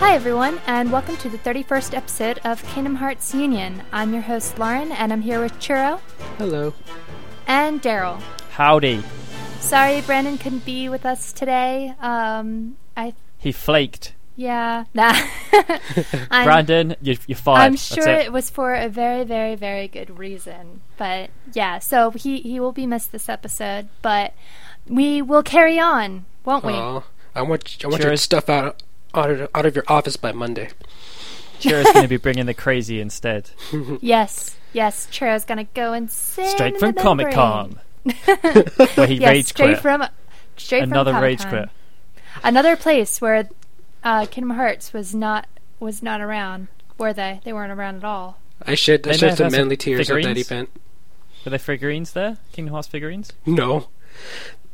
Hi, everyone, and welcome to the 31st episode of Kingdom Hearts Union. I'm your host, Lauren, and I'm here with Churro Hello. and Darryl. Howdy. Sorry, Branden couldn't be with us today. Um, I, He flaked. yeah, nah. I'm, Branden, you, you're fired. I'm sure it. it was for a very, very, very good reason. But yeah, so he, he will be missed this episode, but we will carry on, won't we? Aw. I want I want Sure your stuff out out of, out of your office by Monday. Churro's going to be bringing the crazy instead. Yes, yes, Churro's gonna go insane. Straight in from Comic Con, where he yes, rage straight quit. from straight Another from rage quit. Another place where uh, Kingdom Hearts was not was not around. Were they? They weren't around at all. I shed I They may shed have some had manly tears at that figurines. event. Were there figurines there? Kingdom Hearts figurines? No,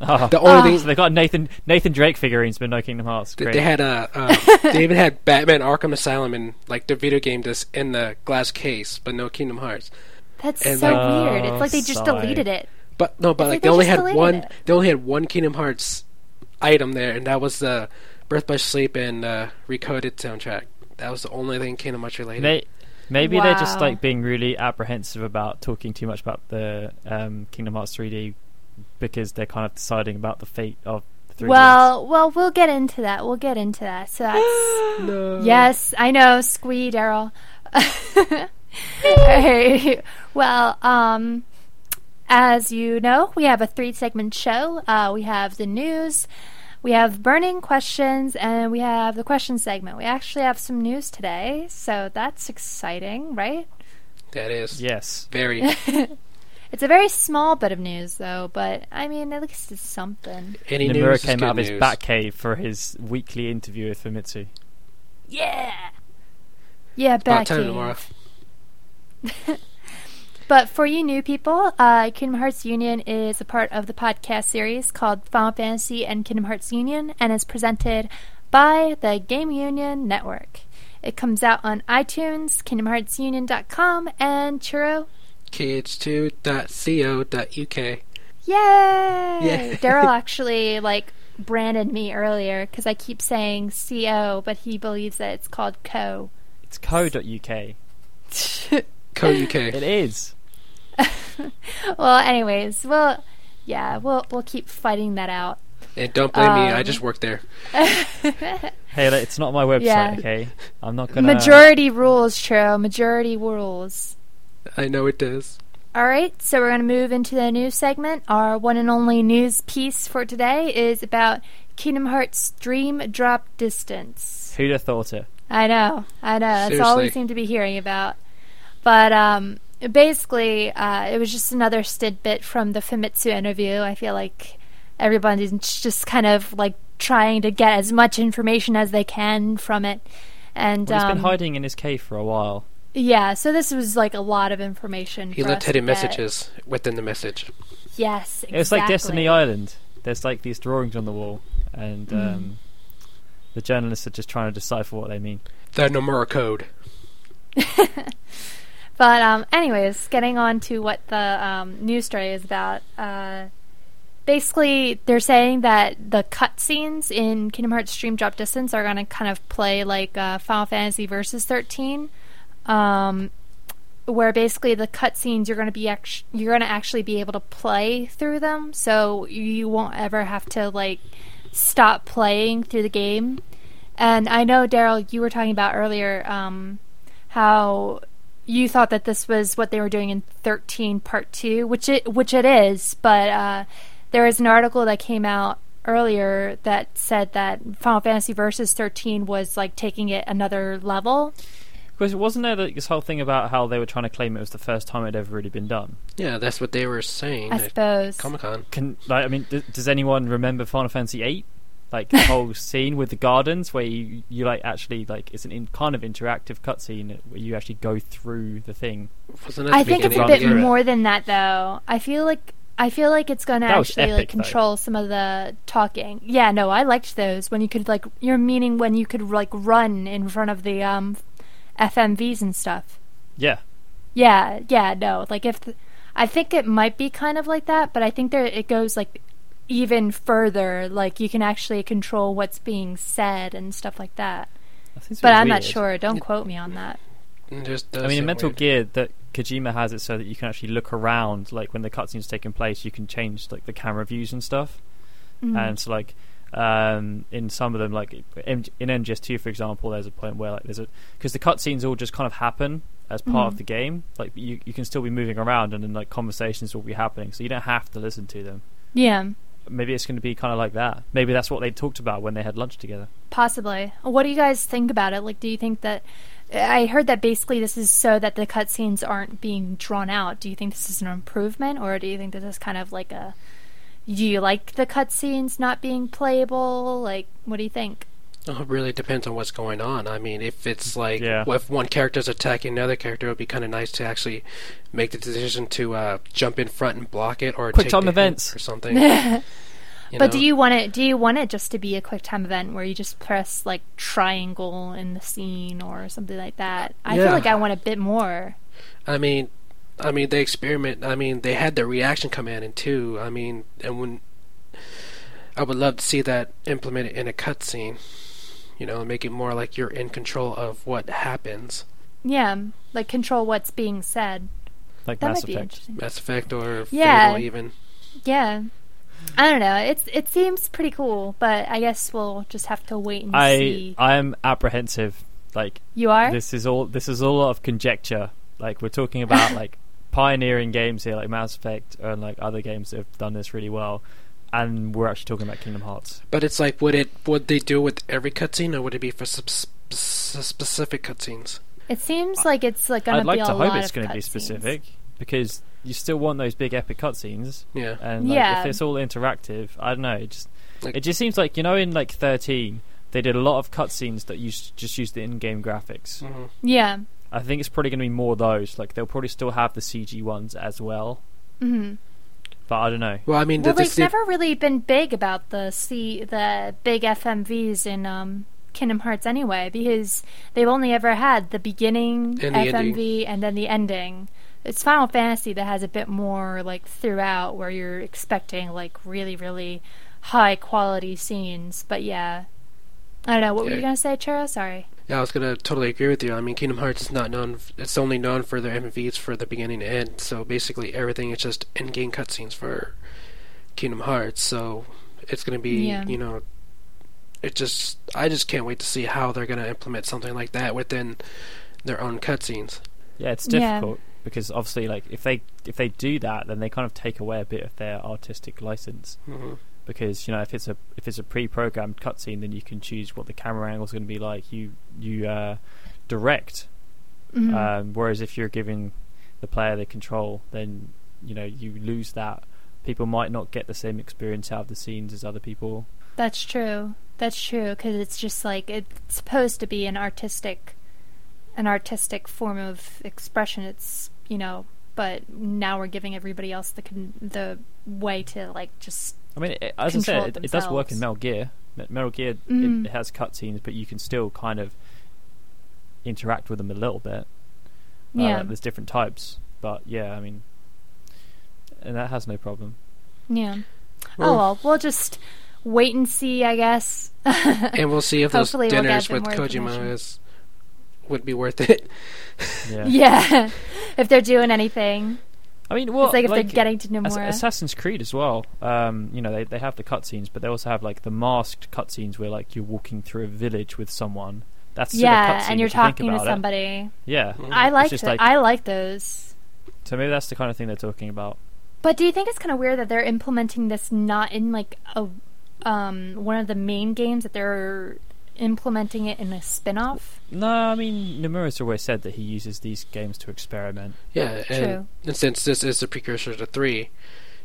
Oh. the only Ah. thing So they got Nathan Nathan Drake figurines, but no Kingdom Hearts. th- Great. they had uh, uh they even had Batman Arkham Asylum in like the video game that's in the glass case, but no Kingdom Hearts. That's And so like- weird. It's like they just Oh, deleted it. But no, but It's like like they they only had one. it. They only had one Kingdom Hearts item there, and that was the Birth by Sleep and uh, Recoded soundtrack. That was the only thing Kingdom Hearts related. May- maybe they're just like being really apprehensive about talking too much about the um, Kingdom Hearts 3D because they're kind of deciding about the fate of the 3DS. Well, well, we'll get into that. We'll get into that. So that's no. yes, I know, squee, Darryl. Alright. Well, um, as you know, we have a three-segment show. Uh, we have the news, we have burning questions, and we have the question segment. We actually have some news today, so that's exciting, right? that is yes. very. It's a very small bit of news, though, but I mean, at least it's something. Any Nomura news is came good out of his news. Batcave for his weekly interview with Famitsu. Yeah. Yeah, About back time in. tomorrow. But for you new people, uh, Kingdom Hearts Union is a part of the podcast series called Final Fantasy and Kingdom Hearts Union and is presented by the Game Union Network. It comes out on iTunes, KingdomHeartsUnion.com, and Churro. kh2.co.uk. Yay! Yeah. Darryl actually like branded me earlier because I keep saying CO, but he believes that it's called Co. It's co.uk. Co.uk. It is. well, anyways, well, yeah, we'll we'll keep fighting that out. And don't blame me, I Um, just work there. Hey, it's not my website, Yeah. okay? I'm not gonna. Majority rules, Churro. Majority rules. I know it does. All right, so we're going to move into the news segment. Our one and only news piece for today is about Kingdom Hearts Dream Drop Distance. Who'd have thought it? I know, I know. That's all we seem to be hearing about. But um, basically, uh, it was just another tidbit from the Famitsu interview. I feel like everybody's just kind of like trying to get as much information as they can from it. And Well, he's um, been hiding in his cave for a while. Yeah, so this was like a lot of information. He for left us hidden to get. messages within the message. Yes, exactly. It's like Destiny Island. There's like these drawings on the wall, and Mm. um, the journalists are just trying to decipher what they mean. The Nomura code. But um, anyways, getting on to what the um, news story is about. Uh, basically, they're saying that the cutscenes in Kingdom Hearts Dream Drop Distance are going to kind of play like uh, Final Fantasy Versus 13, um, where basically the cutscenes you're going to be act- you're going to actually be able to play through them, so you won't ever have to like stop playing through the game. And I know Darryl, you were talking about earlier um, how you thought that this was what they were doing in 13 part 2 which it which it is but uh, there was an article that came out earlier that said that Final Fantasy Versus 13 was like taking it another level Because wasn't there like, this whole thing about how they were trying to claim it was the first time it had ever really been done? Yeah, that's what they were saying I suppose Comic Con. Can like I mean, d- does anyone remember Final Fantasy VIII? Like the whole scene with the gardens where you, you like actually like it's an in, kind of interactive cutscene where you actually go through the thing. Wasn't that I think it's a bit the year? more than that though I feel like I feel like it's going to That was actually like epic, though. control some of the talking. Yeah, no, I liked those when you could like you're meaning when you could like run in front of the um FMVs and stuff. Yeah, Yeah, yeah, no. Like if th- I think it might be kind of like that, but I think there it goes like even further. Like you can actually control what's being said and stuff like that. I think it's but I'm not sure. Don't quote me on that. Just I mean, in seem Metal weird. Gear, that Kojima has it so that you can actually look around, like when the cutscene's taking place, you can change like the camera views and stuff. Mhm. And so, like, um, in some of them, like in MGS2, for example, there's a point where like there's a because the cutscenes all just kind of happen as part Mhm. of the game. Like, you you can still be moving around, and then like conversations will be happening, so you don't have to listen to them. yeah, Maybe it's going to be kind of like that. Maybe that's what they talked about when they had lunch together. possibly. What do you guys think about it? Like, do you think that? I heard that basically this is so that the cutscenes aren't being drawn out. Do you think this is an improvement, or do you think this is kind of like a? Do you like the cutscenes not being playable? Like, what do you think? Oh, it really depends on what's going on. I mean, if it's like Yeah. if one character's attacking another character, it would be kind of nice to actually make the decision to uh, jump in front and block it, or Quick take time the events. or something. you but do you want it? Do you want it just to be a quick time event where you just press like triangle in the scene or something like that? I Yeah. feel like I want a bit more. I mean, I mean, they experiment. I mean, they had the reaction command in too. I mean, and when I would love to see that implemented in a cutscene. You know, make it more like you're in control of what happens. Yeah, like control what's being said. Like That Mass might be Effect. interesting. Mass Effect or Yeah. Fable even. Yeah. I don't know. It's it seems pretty cool, but I guess we'll just have to wait and I see. I am apprehensive. Like you are? this is all this is all a lot of conjecture. Like we're talking about like pioneering games here, like Mass Effect and like other games that have done this really well, and we're actually talking about Kingdom Hearts. But it's like, would it would they do it with every cutscene, or would it be for sp- sp- specific cutscenes? It seems like it's like gonna I'd like be to lot hope it's going to be cutscenes. specific because you still want those big epic cutscenes, Yeah. and like, Yeah. if it's all interactive, I don't know. It just Like- it just seems like you know in like thirteen they did a lot of cutscenes that used just used the in-game graphics. hmm Yeah. I think it's probably going to be more of those. Like they'll probably still have the CG ones as well, hmm but I don't know. Well, I mean, Well, the, they've never really been big about the C the big FMVs in um, Kingdom Hearts anyway, because they've only ever had the beginning And the FMV ending. and then the ending. It's Final Fantasy that has a bit more like throughout, where you're expecting like really, really high quality scenes. But yeah, I don't know. What were you gonna say, Churro? Sorry. Yeah, I was gonna totally agree with you. I mean, Kingdom Hearts is not known. f- It's only known for their MVs for the beginning to end. So basically, everything is just in-game cutscenes for Kingdom Hearts. So it's gonna be, Yeah. you know, it just. I just can't wait to see how they're gonna implement something like that within their own cutscenes. Yeah, it's Yeah. difficult because obviously, like if they if they do that, then they kind of take away a bit of their artistic license. hmm Because you know, if it's a if it's a pre-programmed cutscene, then you can choose what the camera angle is going to be like. You you uh, direct. Mhm. Um, whereas if you're giving the player the control, then you know you lose that. People might not get the same experience out of the scenes as other people. That's true. That's true because it's just like it's supposed to be an artistic, an artistic form of expression. It's you know, but now we're giving everybody else the con- the way to like just I mean, it, as I said, it it, it does work in themselves. Metal Gear. Me- Metal Gear Mm. it, it has cutscenes, but you can still kind of interact with them a little bit. Uh, yeah, there's different types, but yeah, I mean, and that has no problem. yeah. Well- oh well, we'll just wait and see, I guess. And we'll see if those Hopefully we'll dinners with more Kojima is would be worth it. Yeah, yeah, if they're doing anything, I mean, well, it's like if like, they're getting to Ass- Nomura. Assassin's Creed as well. Um, you know, they they have the cutscenes, but they also have like the masked cutscenes where like you're walking through a village with someone. That's still a yeah, cutscene and you're if you talking to about it. somebody. Yeah. I like just th- like- I like those. so maybe that's the kind of thing they're talking about. But do you think it's kind of weird that they're implementing this not in like a um one of the main games that they're implementing it in a spin-off? No, I mean Nomura's always said that he uses these games to experiment. Yeah, and, True. and since this is a precursor to three,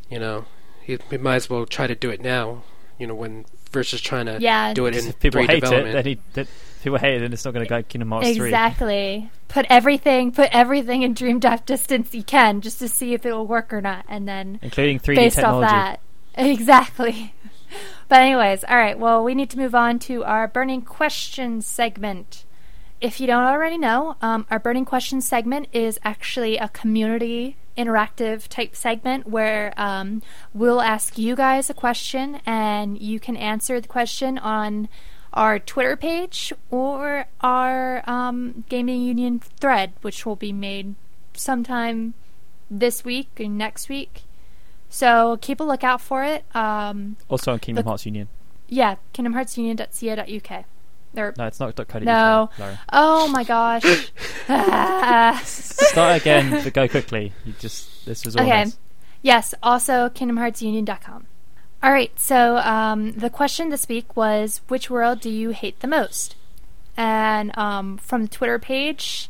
you know, he, he might as well try to do it now. You know, when versus trying to Yeah, do it in If people three hate it, development. then he that people hate it, then it's not going to go Kingdom Hearts three. exactly. Put everything, put everything in Dream Drop Distance you can, just to see if it will work or not, and then including 3D based technology. off that, exactly. But anyways, all right. Well, we need to move on to our burning questions segment. If you don't already know, um, our burning questions segment is actually a community interactive type segment where um, we'll ask you guys a question and you can answer the question on our Twitter page or our um, Gaming Union thread, which will be made sometime this week or next week. So keep a lookout for it. Um, Also on Kingdom The- Hearts Union. yeah, kingdomheartsunion.ca.uk. There. No, it's not .co.uk. No. Laura. Oh my gosh. Start again, but go quickly. You just this was all Okay. Yes, also kingdomheartsunion.com. All right, so um, the question this week was which world do you hate the most? And um, from the Twitter page,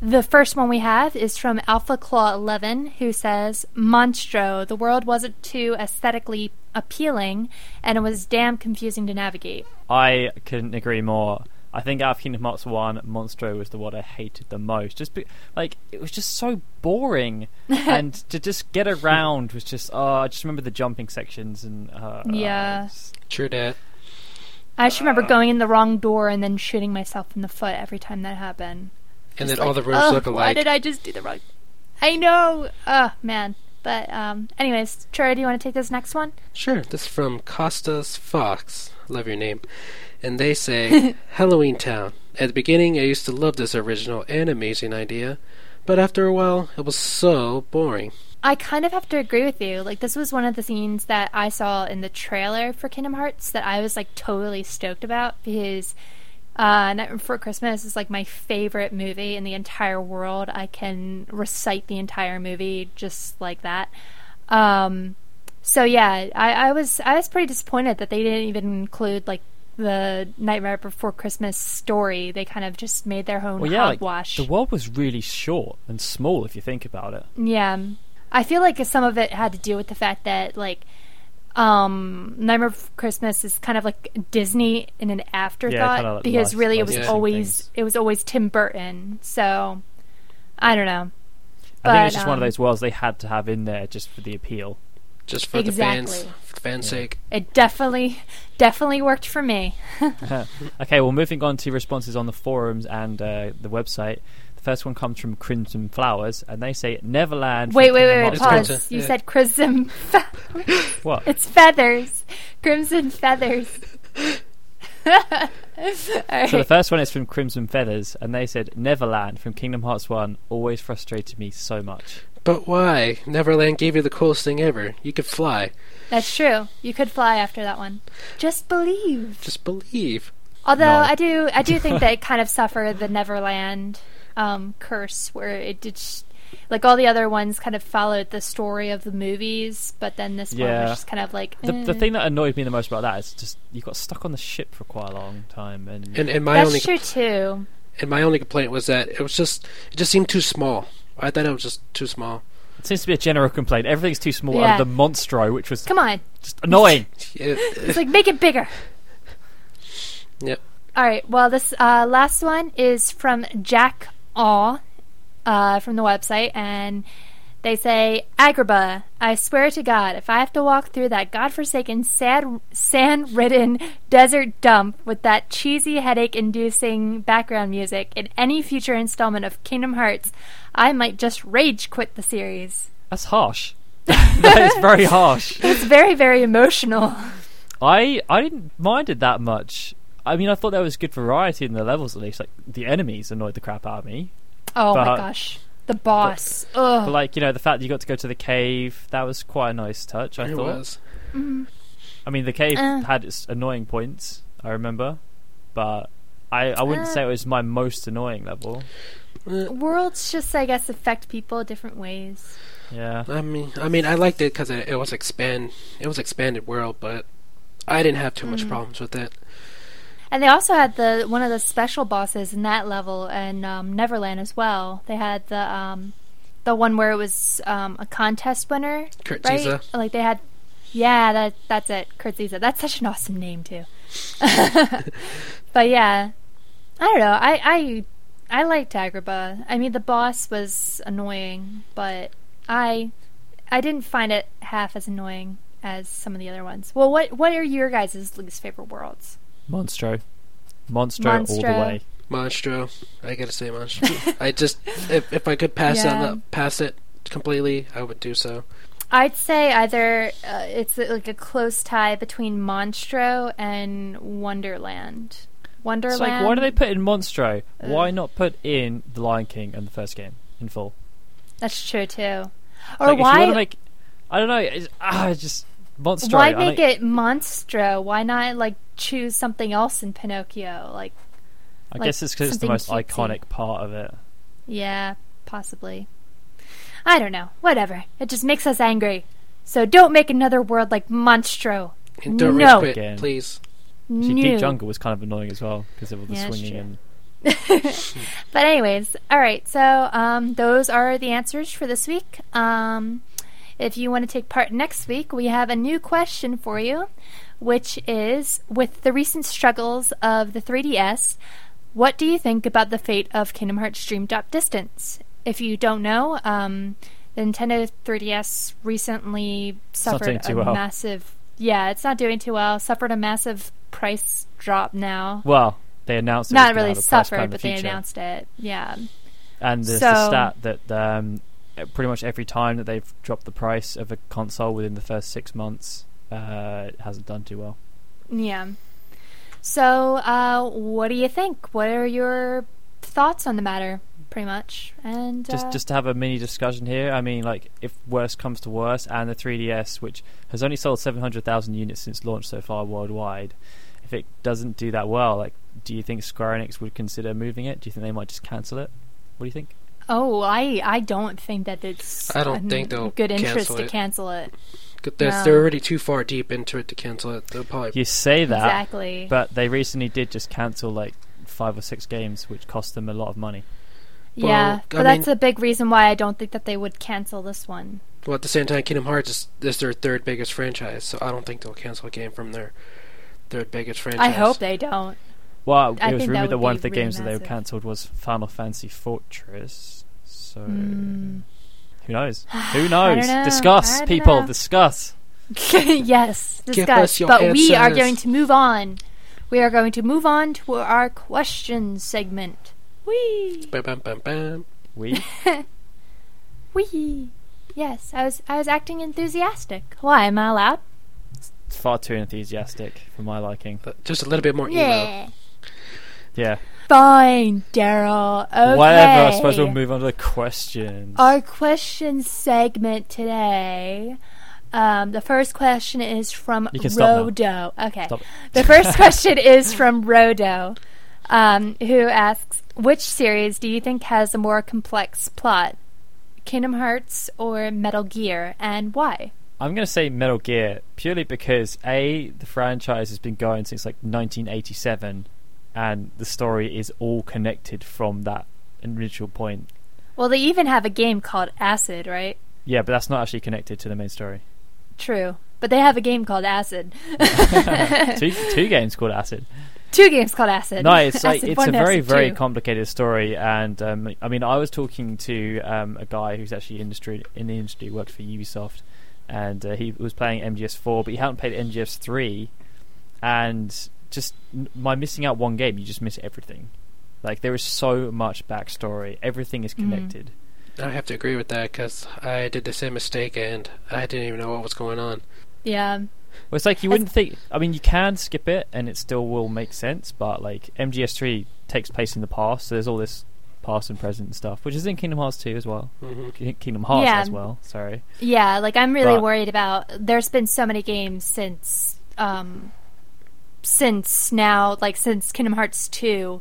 the first one we have is from Alpha Claw 11, who says, Monstro, the world wasn't too aesthetically appealing, and it was damn confusing to navigate. I couldn't agree more. I think out of Kingdom Hearts One, Monstro was the one I hated the most. Just be, like it was just so boring, and to just get around was just oh, I just remember the jumping sections and uh, Yeah. it's- True that. I just remember going in the wrong door and then shooting myself in the foot every time that happened. And then all the rooms "Ugh, look alike. Why did I just do the wrong? I know. Oh man. But um, anyways, Troy, do you want to take this next one? Sure, this is from Costas Fox. Love your name. And they say, Halloween Town. At the beginning, I used to love this original and amazing idea, but after a while, it was so boring. I kind of have to agree with you. Like this was one of the scenes that I saw in the trailer for Kingdom Hearts that I was like totally stoked about because uh, Night Before Christmas is like my favorite movie in the entire world. I can recite the entire movie just like that. Um, so yeah, I, I was I was pretty disappointed that they didn't even include like the Nightmare Before Christmas story. They kind of just made their own well, yeah, like, the world was really short and small if you think about it. Yeah. I feel like some of it had to do with the fact that like um Nightmare of Christmas is kind of like Disney in an afterthought kinda like because last- really it was always things. it was always Tim Burton. So I don't know. I think it's just one of um, those worlds they had to have in there just for the appeal. Just for the fans, Exactly. for fans' Yeah. sake. It definitely definitely worked for me. okay, well, moving on to responses on the forums and uh, the website. The first one comes from Crimson Flowers, and they say Neverland. Wait, wait, wait, wait, pause. Crimson, You yeah. said crimson fe- What? It's feathers. Crimson feathers. All So the first one is from Crimson Feathers, and they said Neverland from Kingdom Hearts One always frustrated me so much. But why? Neverland gave you the coolest thing ever. You could fly. That's true. You could fly after that one. Just believe. Just believe. Although No. I do, I do think they kind of suffer the Neverland um, curse, where it did, sh- like all the other ones, kind of followed the story of the movies, but then this one was just kind of like The, the eh. thing that annoyed me the most about that is just you got stuck on the ship for quite a long time, and, And, and my That's only true too. and my only complaint was that it was just it just seemed too small. I thought it was just too small. it seems to be a general complaint. Everything's too small. Yeah. Other than Monstro, which was Come on, just annoying. It's like make it bigger. Yep. All right. Well, this uh, last one is from Jack Aw uh, from the website, and they say, Agrabah, I swear to God, if I have to walk through that godforsaken, sad, sand-ridden desert dump with that cheesy, headache-inducing background music in any future installment of Kingdom Hearts, I might just rage quit the series. That's harsh. that is very harsh. It's very, very emotional. I I didn't mind it that much. I mean, I thought there was good variety in the levels at least. Like the enemies annoyed the crap out of me. Oh my gosh, the boss. Ugh. But like you know, the fact that you got to go to the cave that was quite a nice touch. I it thought. was. I mean, the cave Uh. had its annoying points. I remember, but I I wouldn't Uh. say it was my most annoying level. Eh, Worlds just, I guess, affect people different ways. Yeah. I mean, I mean, I liked it because it, it was expand, it was expanded world, but I didn't have too much problems with it. And they also had the one of the special bosses in that level and um, Neverland as well. They had the um, the one where it was um, a contest winner, Kurt right? Ziza. Like they had, yeah, that that's it, Kurt Zisa. That's such an awesome name too. but yeah, I don't know. I I I liked Agrabah. I mean, the boss was annoying, but I I didn't find it half as annoying as some of the other ones. Well, what what are your guys' least favorite worlds? Monstro. Monstro, all the way. Monstro, I gotta say Monstro. I just, if if I could pass Yeah. on the, pass it completely, I would do so. I'd say either uh, it's uh, like a close tie between Monstro and Wonderland. Wonderland. It's like, why do they put in Monstro? Why not put in The Lion King and the first game in full? That's true too. Or like, if you why? want make, I don't know. It's, ah, it's just Monstro. why make mean- it Monstro? Why not like choose something else in Pinocchio? Like, I like guess it's because it's the most cutesy? iconic part of it. yeah, possibly. I don't know. Whatever. It just makes us angry. So don't make another word like Monstro. And don't No. rage quit, Again. please. See, No. Deep Jungle was kind of annoying as well because of all the Yeah, swinging and But anyways, all right. So um, those are the answers for this week. Um, if you want to take part next week, we have a new question for you, which is: With the recent struggles of the 3DS, what do you think about the fate of Kingdom Hearts Dream Drop Distance? If you don't know, um, the Nintendo 3DS recently suffered a well. massive. Yeah, it's not doing too well. Suffered a massive price drop now. well, they announced it Not really have a price plan in suffered, the but they announced it. Yeah. And there's So- the stat that um, pretty much every time that they've dropped the price of a console within the first six months, uh, it hasn't done too well. Yeah. So, uh, what do you think? What are your thoughts on the matter, pretty much? And Just uh, just to have a mini discussion here. I mean, like if worse comes to worse, and the 3DS, which has only sold 700,000 units since launch so far worldwide, if it doesn't do that well, like, do you think Square Enix would consider moving it? Do you think they might just cancel it? What do you think? Oh, I I don't think that it's I don't a think they'll good interest cancel to cancel it. They're, No. they're already too far deep into it to cancel it. They'll probably. You say that, exactly. but they recently did just cancel like five or six games, which cost them a lot of money. yeah, Well, but I that's mean- a big reason why I don't think that they would cancel this one. Well, at the same time, Kingdom Hearts is, is their third biggest franchise, so I don't think they'll cancel a game from their third biggest franchise. I hope they don't. Well, I it was think that rumored that, one of the really games that they were cancelled was Final Fantasy Fortress. So Hmm. who knows? Who knows? know. Discuss, people. know. Discuss. yes, discuss. us your But we are going to move on. We are going to move on to our question segment. Whee! Bam, bam, bam, bam. We. Whee! Yes, I was I was acting enthusiastic. Why am I allowed? It's far too enthusiastic for my liking. But Just a little bit more emo. Yeah. Fine, Darryl. Okay. Whatever. I suppose we'll move on to the questions. Our question segment today. Um, the first question is from You can stop now. Rodo. Okay. The first question is from Rodo, um, who asks, "Which series do you think has a more complex plot, Kingdom Hearts or Metal Gear, and why?" I'm going to say Metal Gear purely because a the franchise has been going since like 1987, and the story is all connected from that initial point. Well, they even have a game called Acid, right? Yeah, but that's not actually connected to the main story. True, but they have a game called Acid. two two games called Acid. Two games called Acid. No, it's like Acid it's 1 a very Acid very 2. complicated story, and um, I mean I was talking to um, a guy who's actually industry in the industry worked for Ubisoft, and uh, he was playing MGS4, but he hadn't played MGS3, and just by missing out one game, you just miss everything. Like there is so much backstory, everything is Mhm. connected. I have to agree with that because I did the same mistake and I didn't even know what was going on. Yeah. Well, it's like you wouldn't think. I mean, you can skip it, and it still will make sense. But like MGS3 takes place in the past, so there's all this past and present and stuff, which is in Kingdom Hearts 2 as well. hmm Kingdom Hearts Yeah. as well. Sorry. Yeah, like I'm really But- worried about. There's been so many games since, um, since now, like since Kingdom Hearts two,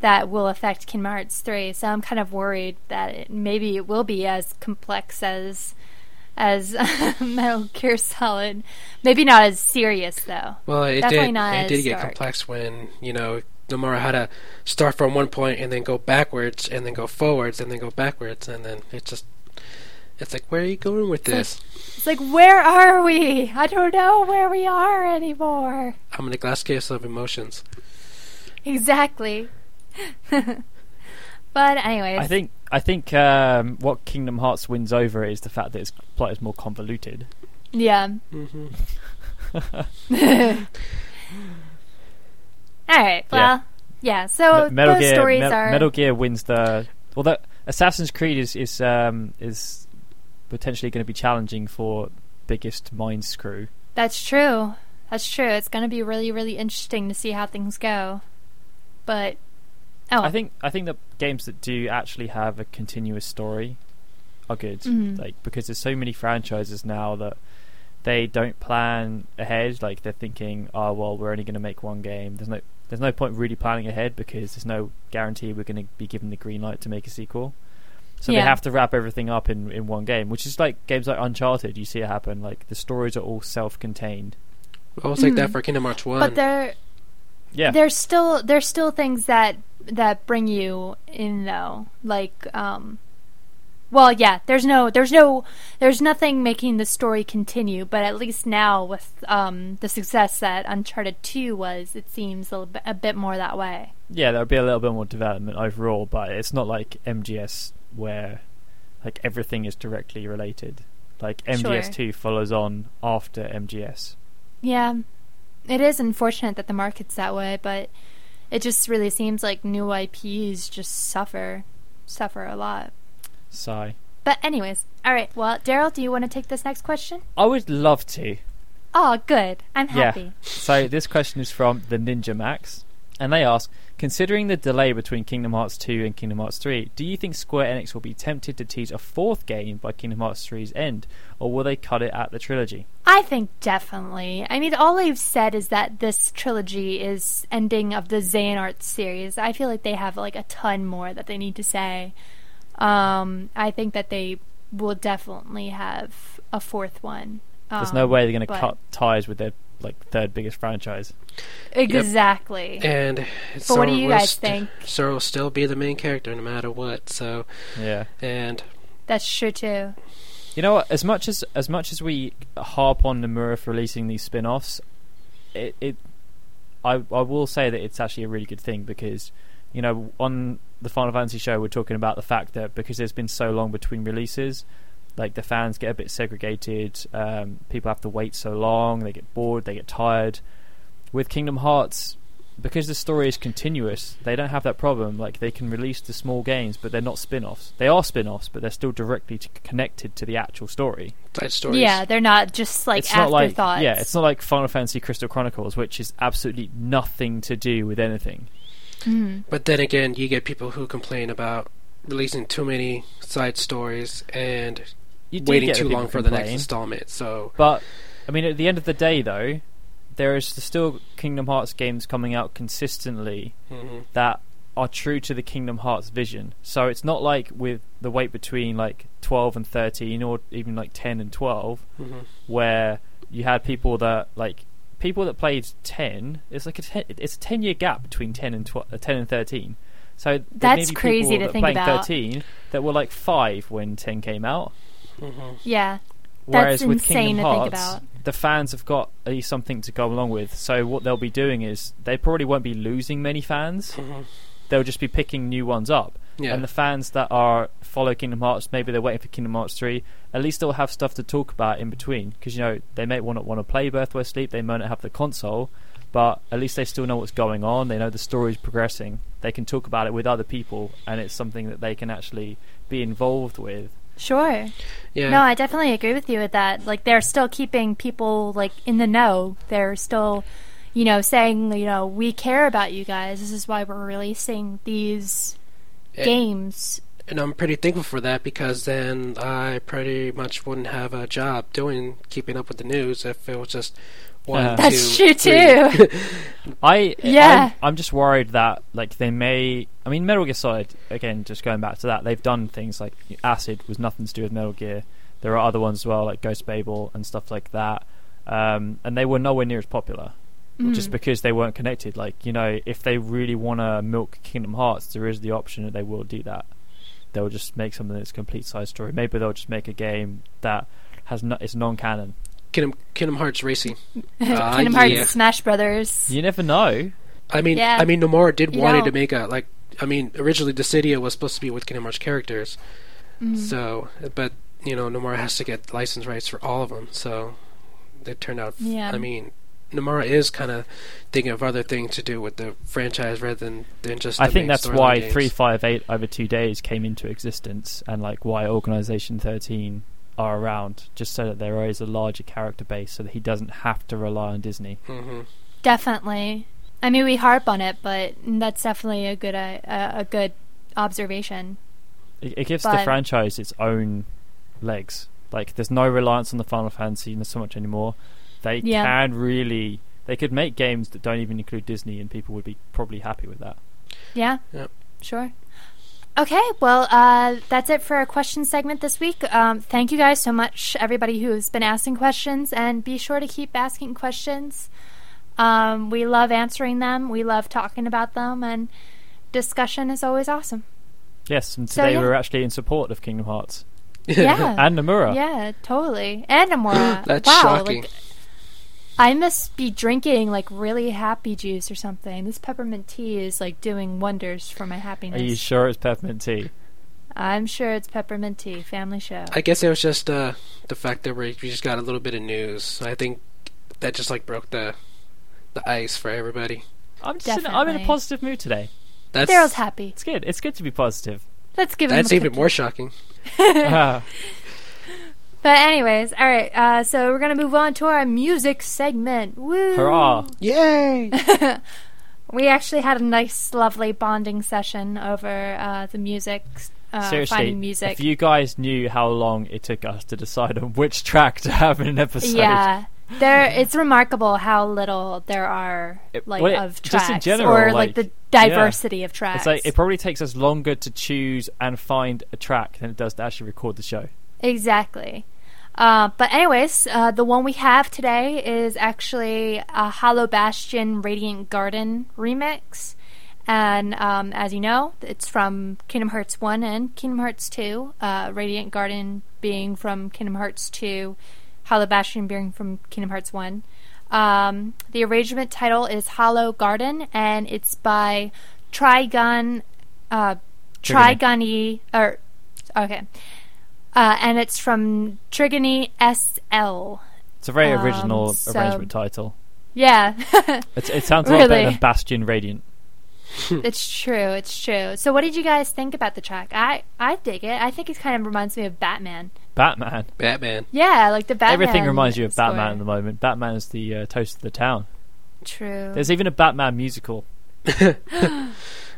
that will affect Kingdom Hearts three. So I'm kind of worried that it, maybe it will be as complex as as Metal Gear Solid. Maybe not as serious though. Well, it Definitely did. not It did get dark. complex when you know Nomura had to start from one point and then go backwards and then go forwards and then go backwards and then it just it's like where are you going with this? It's like where are we? I don't know where we are anymore. I'm in a glass case of emotions. Exactly. but anyways, I think I think um, what Kingdom Hearts wins over is the fact that its plot is more convoluted. yeah. hmm All right. Well, yeah. so Me- Metal those Gear stories Me- are Metal Gear wins the. Well, that Assassin's Creed is is um, is potentially going to be challenging for biggest mind screw. That's true. That's true. It's going to be really, really interesting to see how things go. But oh, I think I think that games that do actually have a continuous story are good. Mhm. Like because there's so many franchises now that they don't plan ahead. Like they're thinking, oh well, we're only going to make one game. There's no there's no point really planning ahead because there's no guarantee we're going to be given the green light to make a sequel. So Yeah. they have to wrap everything up in, in one game, which is like games like Uncharted. You see it happen. Like the stories are all self-contained. Well, it's like that Mhm. for Kingdom Hearts One. but there Yeah, there's still there's still things that that bring you in though. Like um well, yeah, there's no there's no there's nothing making the story continue, but at least now with um the success that Uncharted 2 was, it seems a, little bit, a bit more that way. yeah, there'll be a little bit more development overall, but it's not like MGS where like everything is directly related. Like MGS Sure. two follows on after MGS. Yeah. It is unfortunate that the market's that way, but it just really seems like new IPs just suffer suffer a lot. Sigh. But anyways, all right. Well, Darryl, do you want to take this next question? I would love to. Oh, good. I'm happy. Yeah. happy. So this question is from the Ninja Max, and they ask: Considering the delay between Kingdom Hearts 2 and Kingdom Hearts 3, do you think Square Enix will be tempted to tease a fourth game by Kingdom Hearts 3's end, or will they cut it at the trilogy? I think definitely. I mean, all they've said is that this trilogy is ending of the Xehanort series. I feel like they have like a ton more that they need to say. Um, I think that they will definitely have a fourth one. There's Um, no way they're going to cut ties with their like third biggest franchise. Exactly. and But what Sora do you will guys st- think? Sora will still be the main character no matter what. So, Yeah. and That's true too. You know what? As much as as much as we harp on Nomura for releasing these spin-offs, it, it I I will say that it's actually a really good thing because you know on the Final Fantasy show we're talking about the fact that because there's been so long between releases, like the fans get a bit segregated. Um, people have to wait so long. They get bored. They get tired. With Kingdom Hearts, because the story is continuous, they don't have that problem. Like they can release the small games, but they're not spin-offs. They are spin-offs, but they're still directly t- connected to the actual story. side stories. Yeah, they're not just like it's not like afterthoughts. yeah, it's not like Final Fantasy Crystal Chronicles, which is absolutely nothing to do with anything. Mhm. But then again, you get people who complain about releasing too many side stories and You do waiting get too long for the next installment. So, But I mean, at the end of the day, though, there is still Kingdom Hearts games coming out consistently mhm. that are true to the Kingdom Hearts vision. So it's not like with the wait between like 12 and 13 or even like 10 and 12 Mhm. where you had people that like people that played 10 it's like a ten, it's a 10 year gap between 10 and 12, uh, 10 and 13. So That's crazy to that think about. 13 that were like 5 when 10 came out. Mhm. Yeah. Whereas That's with insane Kingdom to think Hearts, about. the fans have got something to go along with. So what they'll be doing is they probably won't be losing many fans. Mhm. They'll just be picking new ones up. Yeah. And the fans that are follow Kingdom Hearts, maybe they're waiting for Kingdom Hearts three. At least they'll have stuff to talk about in between, because you know they may want to want to play Birth by Sleep. They may not have the console, but at least they still know what's going on. They know the story's progressing. They can talk about it with other people, and it's something that they can actually be involved with. Sure. yeah. No, I definitely agree with you with that. Like they're still keeping people like in the know. They're still, you know, saying, you know, we care about you guys. This is why we're releasing these Eh. games. And I'm pretty thankful for that because then I pretty much wouldn't have a job doing keeping up with the news if it was just one, Uh, That's two, true three. too. I Yeah. I'm, I'm just worried that like they may. I mean, Metal Gear Solid again. Just going back to that, they've done things like Acid was nothing to do with Metal Gear. There are other ones as well, like Ghost Babel and stuff like that, um, and they were nowhere near as popular. Just Mhm. because they weren't connected, like you know, if they really want to milk Kingdom Hearts, there is the option that they will do that. They'll just make something that's a complete side story. Maybe they'll just make a game that has no, it's non-canon. Kingdom, Kingdom Hearts Racing. Kingdom Ah, Hearts, yeah. Smash Brothers. You never know. I mean, Yeah. I mean, Nomura did You wanted know- to make a like. I mean, originally Dissidia was supposed to be with Kingdom Hearts characters, Mhm. so but you know Nomura has to get license rights for all of them, so it turned out. Yeah. I mean, Nomura is kind of thinking of other things to do with the franchise rather than than just. I think main that's why games. three five eight over two days came into existence, and like why Organization thirteen are around, just so that there is a larger character base, so that he doesn't have to rely on Disney. hmm Definitely. I mean, we harp on it, but that's definitely a good uh, a, a good observation. It, it gives the franchise its own legs. Like, there's no reliance on the Final Fantasy so much anymore. They Yeah. can really. They could make games that don't even include Disney, and people would be probably happy with that. Yeah. Yep. Sure. Okay, well, uh, that's it for our question segment this week. Um, thank you guys so much, everybody who's been asking questions, and be sure to keep asking questions. Um, we love answering them, we love talking about them, and discussion is always awesome. Yes, and So, today yeah. we're actually in support of Kingdom Hearts Yeah. and Nomura. Yeah, totally. And Amora. That's wow, shocking. Like, I must be drinking like really happy juice or something. This peppermint tea is like doing wonders for my happiness. Are you sure it's peppermint tea? I'm sure it's peppermint tea. Family show. I guess it was just uh, the fact that we we just got a little bit of news. I think that just like broke the the ice for everybody. I'm just in, I'm in a positive mood today. That's Darryl's happy. It's good. It's good to be positive. Let's give him. that's a even cookie. more shocking. Ah, But anyways, all right. Uh, so we're gonna move on to our music segment. Woo! hurrah! Yay! We actually had a nice, lovely bonding session over uh, the music. Uh, Seriously, music. if you guys knew how long it took us to decide on which track to have in an episode, Yeah, there. It's remarkable how little there are It- like well, it- of just tracks, in general, or like, the diversity of tracks. it's like it probably takes us longer to choose and find a track than it does to actually record the show. exactly. Uh, but anyways, uh, the one we have today is actually a Hollow Bastion Radiant Garden remix. And um, as you know, it's from Kingdom Hearts 1 and Kingdom Hearts 2. Uh, Radiant Garden being from Kingdom Hearts 2, Hollow Bastion being from Kingdom Hearts 1. Um, the arrangement title is Hollow Garden, and it's by Trigon. Uh. Trigony. Or, okay. Uh, and it's from Trigony SL. It's a very Um, original so- arrangement title. Yeah. It's, it sounds a lot better Really? than Bastion Radiant. It's true. It's true. So, what did you guys think about the track? I I dig it. I think it kind of reminds me of Batman. Batman. Batman. Yeah, like the Batman. Everything reminds you of score. Batman at the moment. Batman is the uh, toast of the town. True. There's even a Batman musical.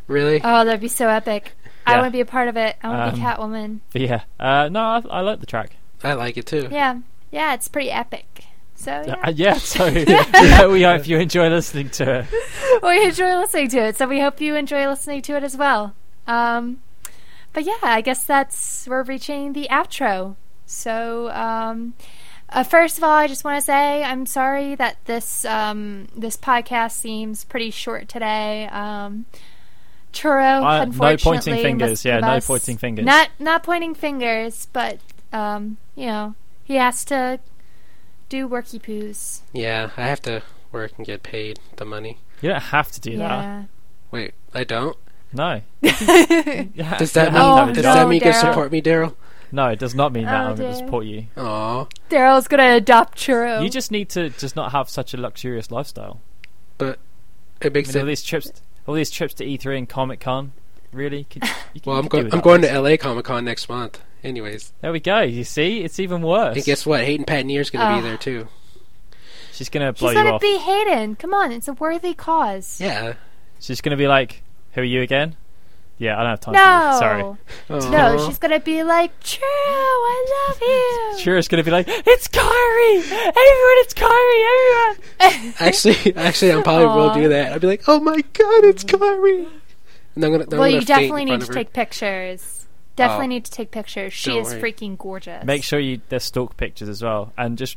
Really? oh, that'd be so epic. I want to be a part of it. I want to be Um, Catwoman. But yeah, uh, no, I, I like the track. I like it too. Yeah, yeah, it's pretty epic. So yeah, Uh, yeah, so yeah, we hope you enjoy listening to it. we enjoy listening to it. So we hope you enjoy listening to it as well. Um, but yeah, I guess that's we're reaching the outro. So um, uh, first of all, I just want to say I'm sorry that this um, this podcast seems pretty short today. Um, Churro, Uh, no pointing fingers, must yeah, no pointing fingers. Not not pointing fingers, but um, you know, he has to do worky poos. Yeah, I have to work and get paid the money. You don't have to do that. Wait, I don't. No. Does Does that mean Oh, does no, that mean you can support me, Darryl? No, it does not mean that Oh, I'm going to support you. Aw, Darryl's gonna adopt Churro. You just need to just not have such a luxurious lifestyle. but it I makes mean, all these trips, all these trips to E3 and Comic Con, really? Could, you can, Well, I'm can going. I'm going to LA Comic Con next month. Anyways, There we go. You see, it's even worse. and guess what? Hayden Panettiere going to Ugh. be there too. She's gonna blow She's you gonna off. be Hayden. Come on, it's a worthy cause. Yeah. She's gonna be like, "Who are you again?" Yeah, I don't have time. No, For you. Sorry. Oh. no, she's gonna be like, True, I love you. Churro's gonna be like, "It's Kairi! Everyone, it's Kairi! Everyone!" Actually, actually, I probably will Aw. do that. I'll be like, "Oh my God, it's mm. Kairi!" And I'm gonna. I'm well, gonna you definitely need to take pictures. Definitely Oh. need to take pictures. She Don't is worry. freaking gorgeous. Make sure you there's stalk pictures as well, and just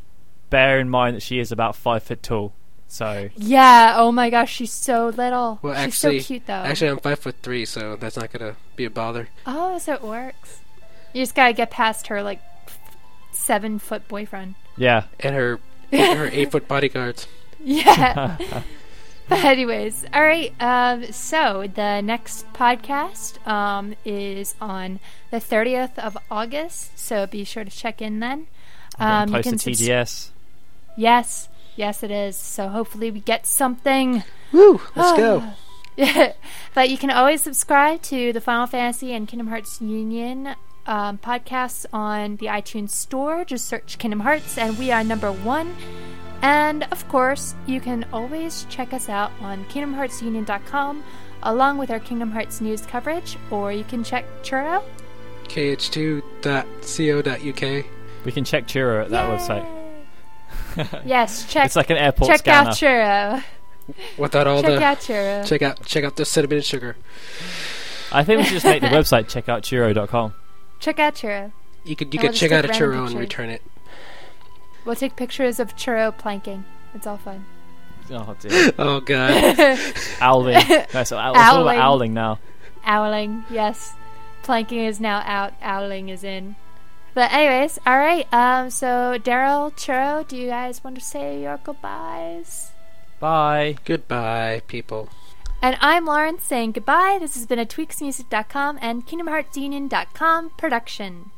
bear in mind that she is about five foot tall. So Yeah. Oh my gosh, she's so little. Well, she's actually, so cute though. actually, I'm five foot three, so that's not gonna be a bother. oh, so it works. You just gotta get past her like seven foot boyfriend. yeah, And her, her eight foot bodyguards. Yeah. but anyways, all right. Um, so the next podcast um, is on the 30th of August. So be sure to check in then. um, you close to can subs- TDS. Yes, yes, it is. So hopefully we get something. Woo! Let's go. but you can always subscribe to the Final Fantasy and Kingdom Hearts Union um, podcasts on the iTunes Store. Just search Kingdom Hearts, and we are number one. And of course, you can always check us out on KingdomHeartsUnion.com along with our Kingdom Hearts news coverage, or you can check Churro. kh2.co.uk. We can check Churro at that Yay! website. Yes, check. It's like an airport check scanner. out Churro. Without all check the out Churro. check out check out the cinnamon and sugar. I think we should just make the website checkoutchurro.com. check out Churro. You could you And we'll could check out a random churro and return it. We'll take pictures of Churro planking. It's all fun. Oh dear. Oh god. Owling. No, so owl- it's all about Owling. owling now. Owling, yes. Planking is now out. Owling is in. But anyways, all right. Um, so Darryl, Churro, do you guys want to say your goodbyes? Bye. Goodbye, people. And I'm Lauren saying goodbye. This has been a tweaksmusic.com and KingdomHeartsUnion.com production.